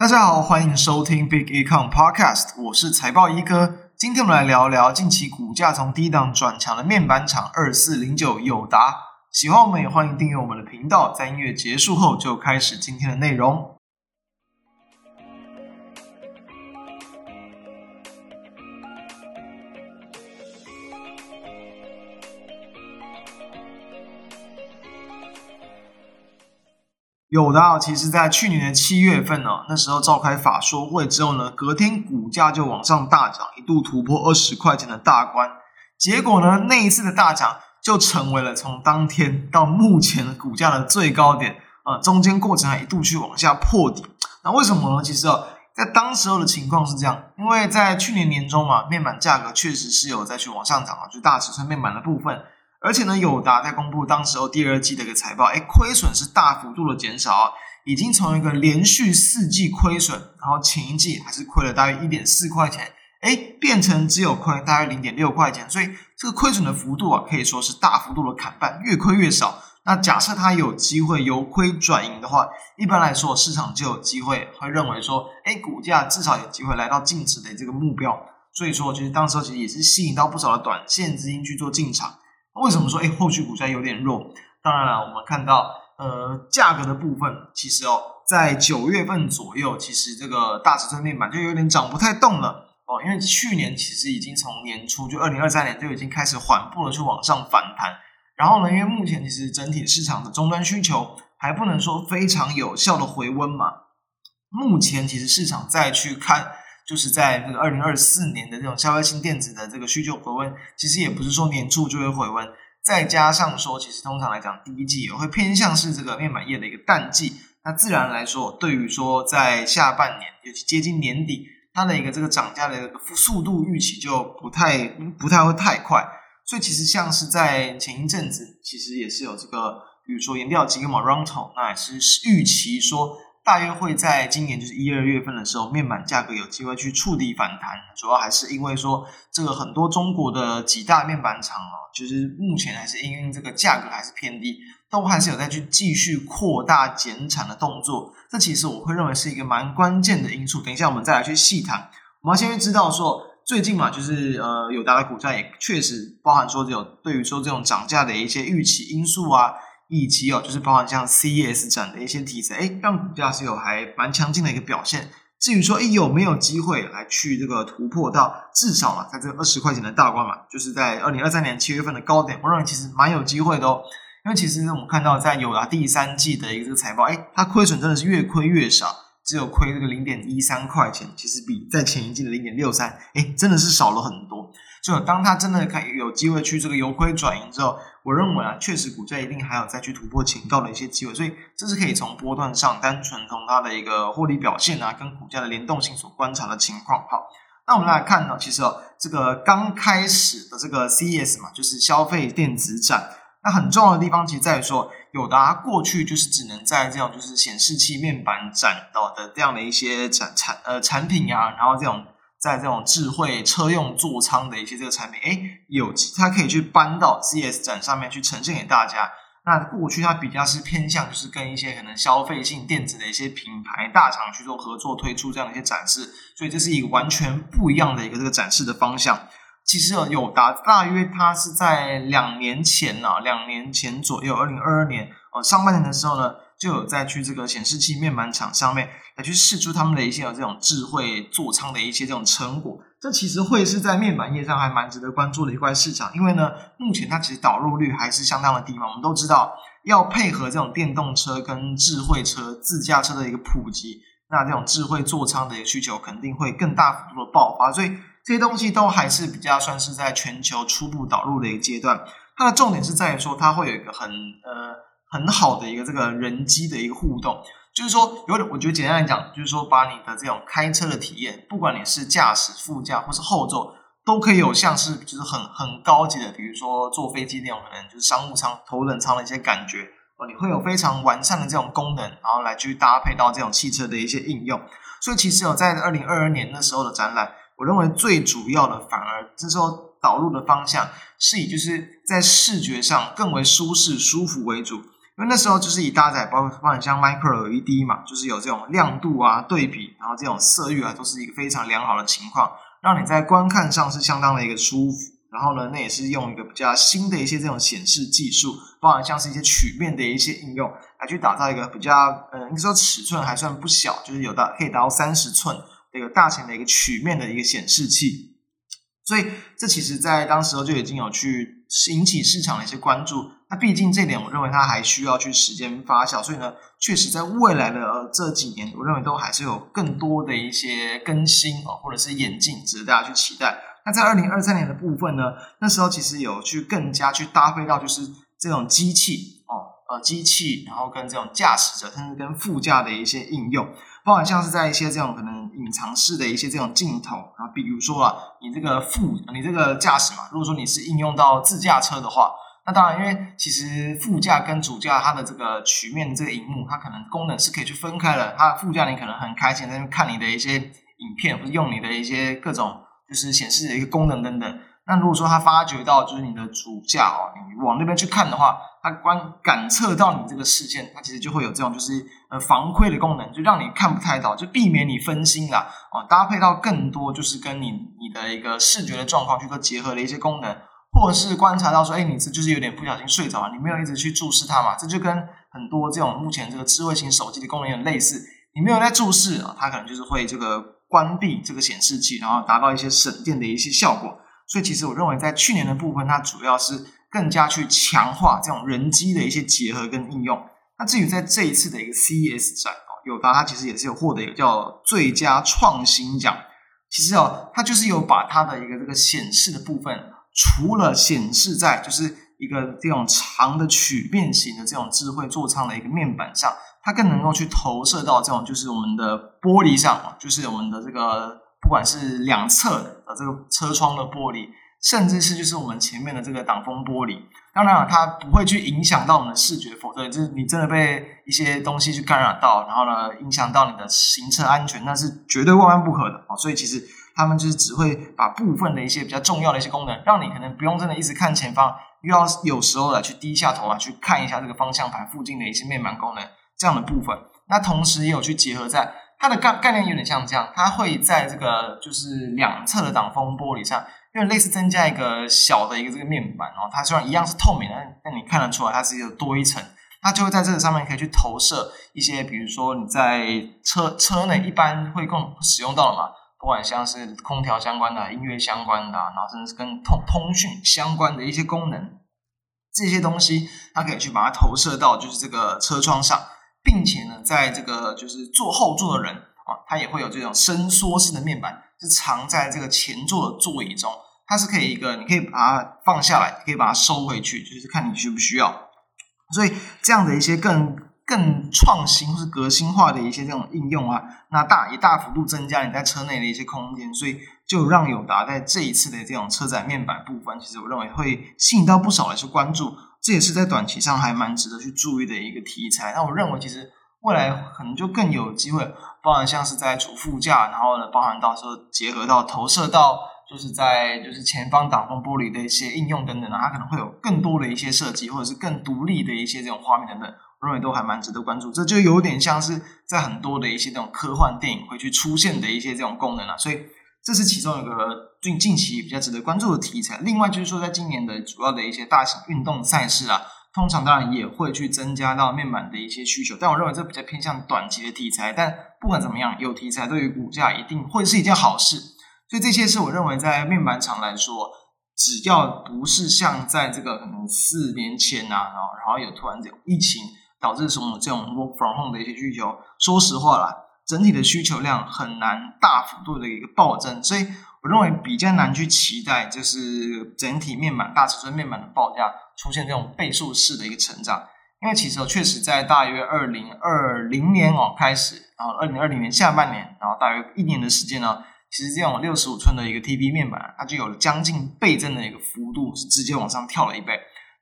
大家好，欢迎收听 Big Econ Podcast，我是财报一哥。今天我们来聊聊近期股价从低档转强的面板厂二四零九友达。喜欢我们也欢迎订阅我们的频道。在音乐结束后，就开始今天的内容。有的啊其实在去年的七月份呢，那时候召开法说会之后呢，隔天股价就往上大涨，一度突破二十块钱的大关。结果呢，那一次的大涨就成为了从当天到目前股价的最高点啊，中间过程还一度去往下破底。那为什么呢？其实啊，在当时候的情况是这样，因为在去年年中嘛，面板价格确实是有再去往上涨啊，就大尺寸面板的部分。而且呢，友达在公布当时候第二季的一个财报，哎，亏损是大幅度的减少啊，已经从一个连续四季亏损，然后前一季还是亏了大约一点四块钱，哎，变成只有亏大约零点六块钱，所以这个亏损的幅度啊，可以说是大幅度的砍半，越亏越少。那假设它有机会由亏转盈的话，一般来说市场就有机会会认为说，哎，股价至少有机会来到净值的这个目标。所以说，其实当时其实也是吸引到不少的短线资金去做进场。为什么说诶后续股价有点弱？当然了，我们看到呃价格的部分，其实哦在九月份左右，其实这个大尺寸面板就有点涨不太动了哦，因为去年其实已经从年初就二零二三年就已经开始缓步的去往上反弹，然后呢，因为目前其实整体市场的终端需求还不能说非常有效的回温嘛，目前其实市场再去看。就是在这个二零二四年的这种消费性电子的这个需求回温，其实也不是说年初就会回温，再加上说，其实通常来讲，第一季也会偏向是这个面板业的一个淡季，那自然来说，对于说在下半年，尤其接近年底，它的一个这个涨价的一个速度预期就不太不太会太快，所以其实像是在前一阵子，其实也是有这个，比如说研调机构 Ronto，那也是预期说。大约会在今年就是一二月份的时候，面板价格有机会去触底反弹，主要还是因为说这个很多中国的几大面板厂哦，就是目前还是因为这个价格还是偏低，都还是有在去继续扩大减产的动作。这其实我会认为是一个蛮关键的因素。等一下我们再来去细谈。我们要先知道说，最近嘛，就是呃，友达的股价也确实包含说有对于说这种涨价的一些预期因素啊。以及哦，就是包含像 CES 展的一些题材，哎，让股价是有还蛮强劲的一个表现。至于说，哎，有没有机会来去这个突破到至少嘛，在这二十块钱的大关嘛，就是在二零二三年七月份的高点，我认为其实蛮有机会的哦。因为其实呢，我们看到在友达第三季的一个这个财报，哎，它亏损真的是越亏越少，只有亏这个零点一三块钱，其实比在前一季的零点六三，哎，真的是少了很多。就当它真的可以有机会去这个由亏转盈之后，我认为啊，确实股价一定还有再去突破前高的一些机会，所以这是可以从波段上单纯从它的一个获利表现啊，跟股价的联动性所观察的情况。好，那我们来看呢，其实哦，这个刚开始的这个 CES 嘛，就是消费电子展，那很重要的地方其实在于说，友达过去就是只能在这种就是显示器面板展到的这样的一些产产呃产品啊，然后这种。在这种智慧车用座舱的一些这个产品，诶，有它可以去搬到 CS 展上面去呈现给大家。那过去它比较是偏向就是跟一些可能消费性电子的一些品牌大厂去做合作推出这样的一些展示，所以这是一个完全不一样的一个这个展示的方向。其实友达大约它是在两年前啊，两年前左右，二零二二年呃上半年的时候呢。就有在去这个显示器面板厂上面来去试出他们的一些有这种智慧座舱的一些这种成果，这其实会是在面板业上还蛮值得关注的一块市场，因为呢，目前它其实导入率还是相当的低嘛。我们都知道，要配合这种电动车跟智慧车、自驾车的一个普及，那这种智慧座舱的一个需求肯定会更大幅度的爆发，所以这些东西都还是比较算是在全球初步导入的一个阶段。它的重点是在于说，它会有一个很呃。很好的一个这个人机的一个互动，就是说，有点我觉得简单来讲，就是说，把你的这种开车的体验，不管你是驾驶、副驾或是后座，都可以有像是就是很很高级的，比如说坐飞机那种可能就是商务舱、头等舱的一些感觉哦，你会有非常完善的这种功能，然后来去搭配到这种汽车的一些应用。所以，其实有在二零二二年那时候的展览，我认为最主要的反而这时候导入的方向是以就是在视觉上更为舒适、舒服为主。因为那时候就是以搭载包括包含像 Micro LED 嘛，就是有这种亮度啊、对比，然后这种色域啊，都是一个非常良好的情况，让你在观看上是相当的一个舒服。然后呢，那也是用一个比较新的一些这种显示技术，包含像是一些曲面的一些应用，来去打造一个比较，呃，应该说尺寸还算不小，就是有到可以达到三十寸这个大型的一个曲面的一个显示器。所以这其实在当时候就已经有去引起市场的一些关注。那毕竟这点，我认为它还需要去时间发酵。所以呢，确实在未来的这几年，我认为都还是有更多的一些更新啊，或者是演进，值得大家去期待。那在二零二三年的部分呢，那时候其实有去更加去搭配到就是这种机器，呃，机器，然后跟这种驾驶者，甚至跟副驾的一些应用，包含像是在一些这种可能隐藏式的一些这种镜头啊，比如说啊，你这个副，你这个驾驶嘛，如果说你是应用到自驾车的话，那当然，因为其实副驾跟主驾它的这个曲面这个荧幕，它可能功能是可以去分开的。它副驾你可能很开心在那边看你的一些影片，或者用你的一些各种。就是显示的一个功能等等。那如果说它发觉到就是你的主驾哦，你往那边去看的话，它观感测到你这个视线，它其实就会有这种就是呃防窥的功能，就让你看不太到，就避免你分心啦。哦，搭配到更多就是跟你你的一个视觉的状况去做结合的一些功能，或者是观察到说，哎，你这就是有点不小心睡着了，你没有一直去注视它嘛，这就跟很多这种目前这个智慧型手机的功能有点类似，你没有在注视啊，它可能就是会这个。关闭这个显示器，然后达到一些省电的一些效果。所以，其实我认为在去年的部分，它主要是更加去强化这种人机的一些结合跟应用。那至于在这一次的一个 CES 展哦，友达它其实也是有获得一个叫最佳创新奖。其实哦，它就是有把它的一个这个显示的部分，除了显示在就是一个这种长的曲面型的这种智慧座舱的一个面板上。它更能够去投射到这种，就是我们的玻璃上，就是我们的这个，不管是两侧的这个车窗的玻璃，甚至是就是我们前面的这个挡风玻璃。当然了，它不会去影响到我们的视觉，否则就是你真的被一些东西去干扰到，然后呢，影响到你的行车安全，那是绝对万万不可的啊！所以其实他们就是只会把部分的一些比较重要的一些功能，让你可能不用真的一直看前方，又要有时候来去低下头啊，去看一下这个方向盘附近的一些面板功能。这样的部分，那同时也有去结合在它的概概念有点像这样，它会在这个就是两侧的挡风玻璃上，因为类似增加一个小的一个这个面板哦，它虽然一样是透明的，但你看得出来它是有多一层，它就会在这个上面可以去投射一些，比如说你在车车内一般会共使用到的嘛，不管像是空调相关的、音乐相关的，然后甚至是跟通通讯相关的一些功能，这些东西它可以去把它投射到就是这个车窗上。并且呢，在这个就是坐后座的人啊，他也会有这种伸缩式的面板，是藏在这个前座的座椅中，它是可以一个，你可以把它放下来，可以把它收回去，就是看你需不需要。所以这样的一些更更创新或是革新化的一些这种应用啊，那大也大幅度增加你在车内的一些空间，所以就让友达在这一次的这种车载面板部分，其实我认为会吸引到不少人去关注。这也是在短期上还蛮值得去注意的一个题材。那我认为，其实未来可能就更有机会，包含像是在主副驾，然后呢，包含到时候结合到投射到，就是在就是前方挡风玻璃的一些应用等等啊，它可能会有更多的一些设计，或者是更独立的一些这种画面等等。我认为都还蛮值得关注。这就有点像是在很多的一些这种科幻电影会去出现的一些这种功能了。所以这是其中一个近近期比较值得关注的题材。另外就是说，在今年的主要的一些大型运动赛事啊，通常当然也会去增加到面板的一些需求。但我认为这比较偏向短期的题材。但不管怎么样，有题材对于股价一定会是一件好事。所以这些是我认为在面板厂来说，只要不是像在这个可能四年前啊，然后然后有突然有疫情导致什么这种 work from home 的一些需求，说实话啦。整体的需求量很难大幅度的一个暴增，所以我认为比较难去期待，就是整体面板大尺寸面板的报价出现这种倍数式的一个成长。因为其实确实在大约二零二零年哦开始，然后二零二零年下半年，然后大约一年的时间呢，其实这种六十五寸的一个 TV 面板，它就有了将近倍增的一个幅度，是直接往上跳了一倍。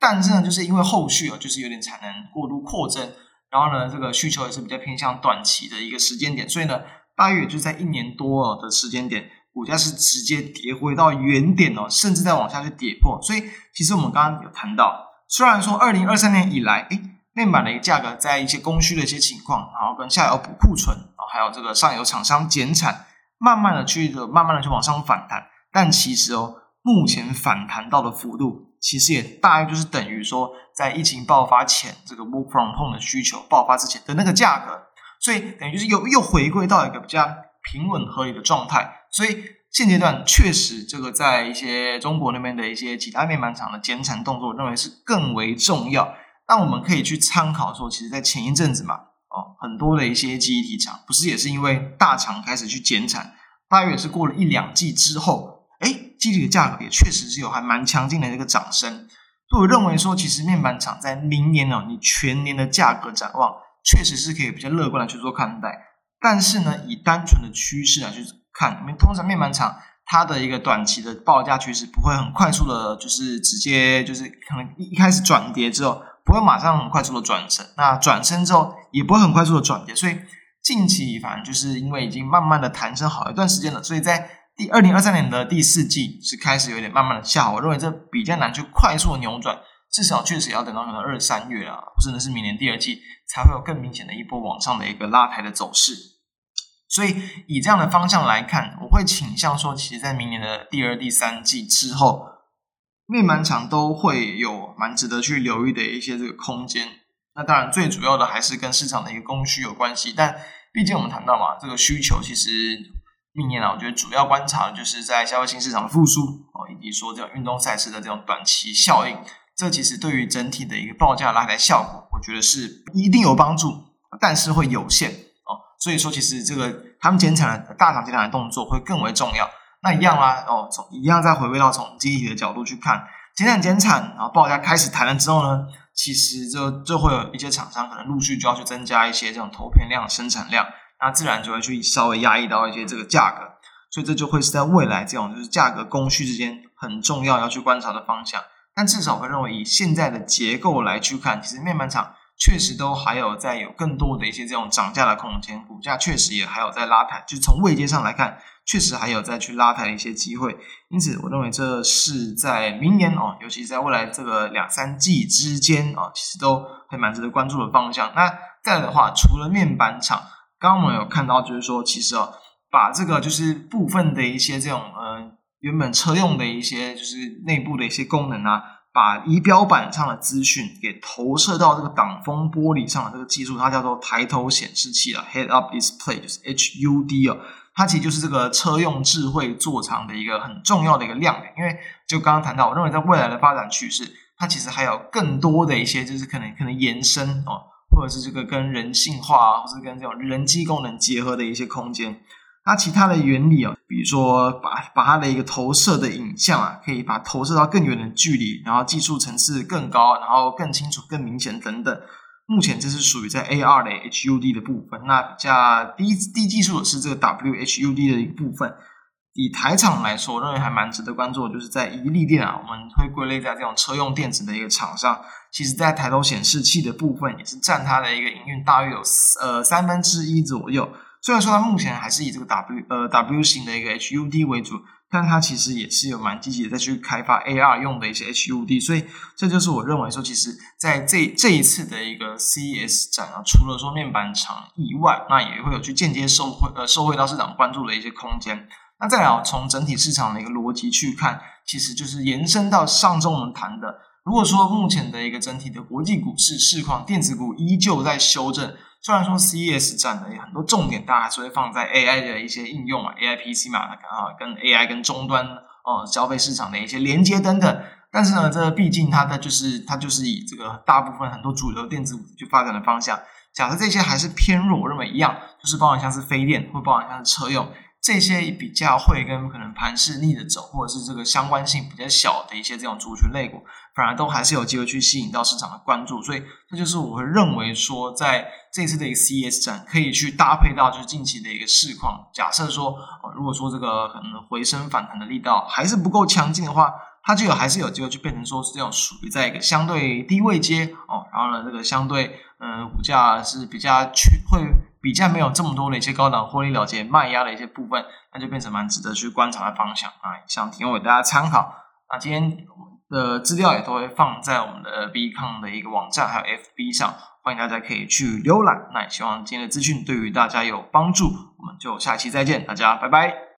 但是呢，就是因为后续啊，就是有点产能过度扩增。然后呢，这个需求也是比较偏向短期的一个时间点，所以呢，大约就在一年多的时间点，股价是直接跌回到原点哦，甚至再往下去跌破。所以，其实我们刚刚有谈到，虽然说二零二三年以来，诶，面板的一个价格在一些供需的一些情况，然后跟下游补库存，然后还有这个上游厂商减产，慢慢的去慢慢的去往上反弹。但其实哦，目前反弹到的幅度，其实也大约就是等于说，在疫情爆发前这个 work from home 的需求爆发之前的那个价格，所以等于就是又又回归到一个比较平稳合理的状态。所以现阶段确实，这个在一些中国那边的一些其他面板厂的减产动作，我认为是更为重要。那我们可以去参考说，其实，在前一阵子嘛，哦，很多的一些记忆体厂，不是也是因为大厂开始去减产，大约也是过了一两季之后，哎，记忆体的价格也确实是有还蛮强劲的这个涨升。所以我认为说，其实面板厂在明年呢，你全年的价格展望，确实是可以比较乐观的去做看待。但是呢，以单纯的趋势来去看，因为通常面板厂它的一个短期的报价趋势不会很快速的，就是直接就是可能一一开始转跌之后。不会马上很快速的转升，那转升之后也不会很快速的转跌，所以近期反正就是因为已经慢慢的弹升好一段时间了，所以在第二零二三年的第四季是开始有点慢慢的下滑，我认为这比较难去快速的扭转，至少确实要等到可能二三月啊，甚至是明年第二季才会有更明显的一波往上的一个拉抬的走势。所以以这样的方向来看，我会倾向说，其实在明年的第二、第三季之后。面板厂都会有蛮值得去留意的一些这个空间。那当然，最主要的还是跟市场的一个供需有关系。但毕竟我们谈到嘛，这个需求其实明年啊，我觉得主要观察的就是在消费性市场的复苏哦，以及说这种运动赛事的这种短期效应。这其实对于整体的一个报价拉抬效果，我觉得是一定有帮助，但是会有限。所以说，其实这个他们减产的大厂减产的动作会更为重要。那一样啦，哦，从一样再回归到从经济体的角度去看，减产减产，然后报价开始谈了之后呢，其实就就会有一些厂商可能陆续就要去增加一些这种投片量、生产量，那自然就会去稍微压抑到一些这个价格，所以这就会是在未来这种就是价格供需之间很重要要去观察的方向。但至少会认为以现在的结构来去看，其实面板厂确实都还有在有更多的一些这种涨价的空间，股价确实也还有在拉抬，就从位阶上来看。确实还有再去拉抬的一些机会，因此我认为这是在明年哦，尤其在未来这个两三季之间啊，其实都还蛮值得关注的方向。那再来的话，除了面板厂，刚刚我们有看到，就是说其实哦，把这个就是部分的一些这种呃原本车用的一些就是内部的一些功能啊，把仪表板上的资讯给投射到这个挡风玻璃上的这个技术，它叫做抬头显示器啊，Head Up Display，就是 HUD 哦。它其实就是这个车用智慧座舱的一个很重要的一个亮点，因为就刚刚谈到，我认为在未来的发展趋势，它其实还有更多的一些，就是可能可能延伸哦，或者是这个跟人性化啊，或者是跟这种人机功能结合的一些空间。那其他的原理啊，比如说把把它的一个投射的影像啊，可以把投射到更远的距离，然后技术层次更高，然后更清楚、更明显等等。目前这是属于在 AR 的 HUD 的部分，那比较低低技术的是这个 WHUD 的一个部分。以台厂来说，我认为还蛮值得关注的，就是在怡利电啊，我们会归类在这种车用电子的一个厂商。其实，在抬头显示器的部分，也是占它的一个营运大约有呃三分之一左右。虽然说它目前还是以这个 W 呃 W 型的一个 HUD 为主。但它其实也是有蛮积极的在去开发 AR 用的一些 HUD，所以这就是我认为说，其实在这这一次的一个 CES 展啊，除了说面板厂以外，那也会有去间接受惠呃受惠到市场关注的一些空间。那再来，从整体市场的一个逻辑去看，其实就是延伸到上周我们谈的，如果说目前的一个整体的国际股市市况，电子股依旧在修正。虽然说 CES 展的很多重点，大家还是会放在 AI 的一些应用啊，AI PC 嘛，啊跟 AI 跟终端哦消费市场的一些连接等等。但是呢，这毕竟它的就是它就是以这个大部分很多主流电子去发展的方向。假设这些还是偏弱，我认为一样，就是包含像是飞电，或包含像是车用。这些比较会跟可能盘势逆着走，或者是这个相关性比较小的一些这种族群类股，反而都还是有机会去吸引到市场的关注。所以这就是我会认为说，在这次的一个 CES 展可以去搭配到就是近期的一个市况。假设说，如果说这个可能回升反弹的力道还是不够强劲的话，它就有还是有机会去变成说是这种属于在一个相对低位阶哦，然后呢，这个相对呃股价是比较去会。比较没有这么多的一些高档获利了结卖压的一些部分，那就变成蛮值得去观察的方向啊，想提供给大家参考。那今天的资料也都会放在我们的 Bcon 的一个网站，还有 FB 上，欢迎大家可以去浏览。那也希望今天的资讯对于大家有帮助，我们就下期再见，大家拜拜。